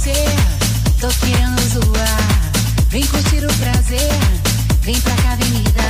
você, tô querendo zoar. Vem curtir o prazer, vem pra cá, avenida.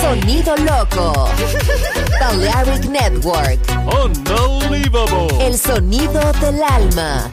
Sonido loco. Balearic Network. Unbelievable. El sonido del alma.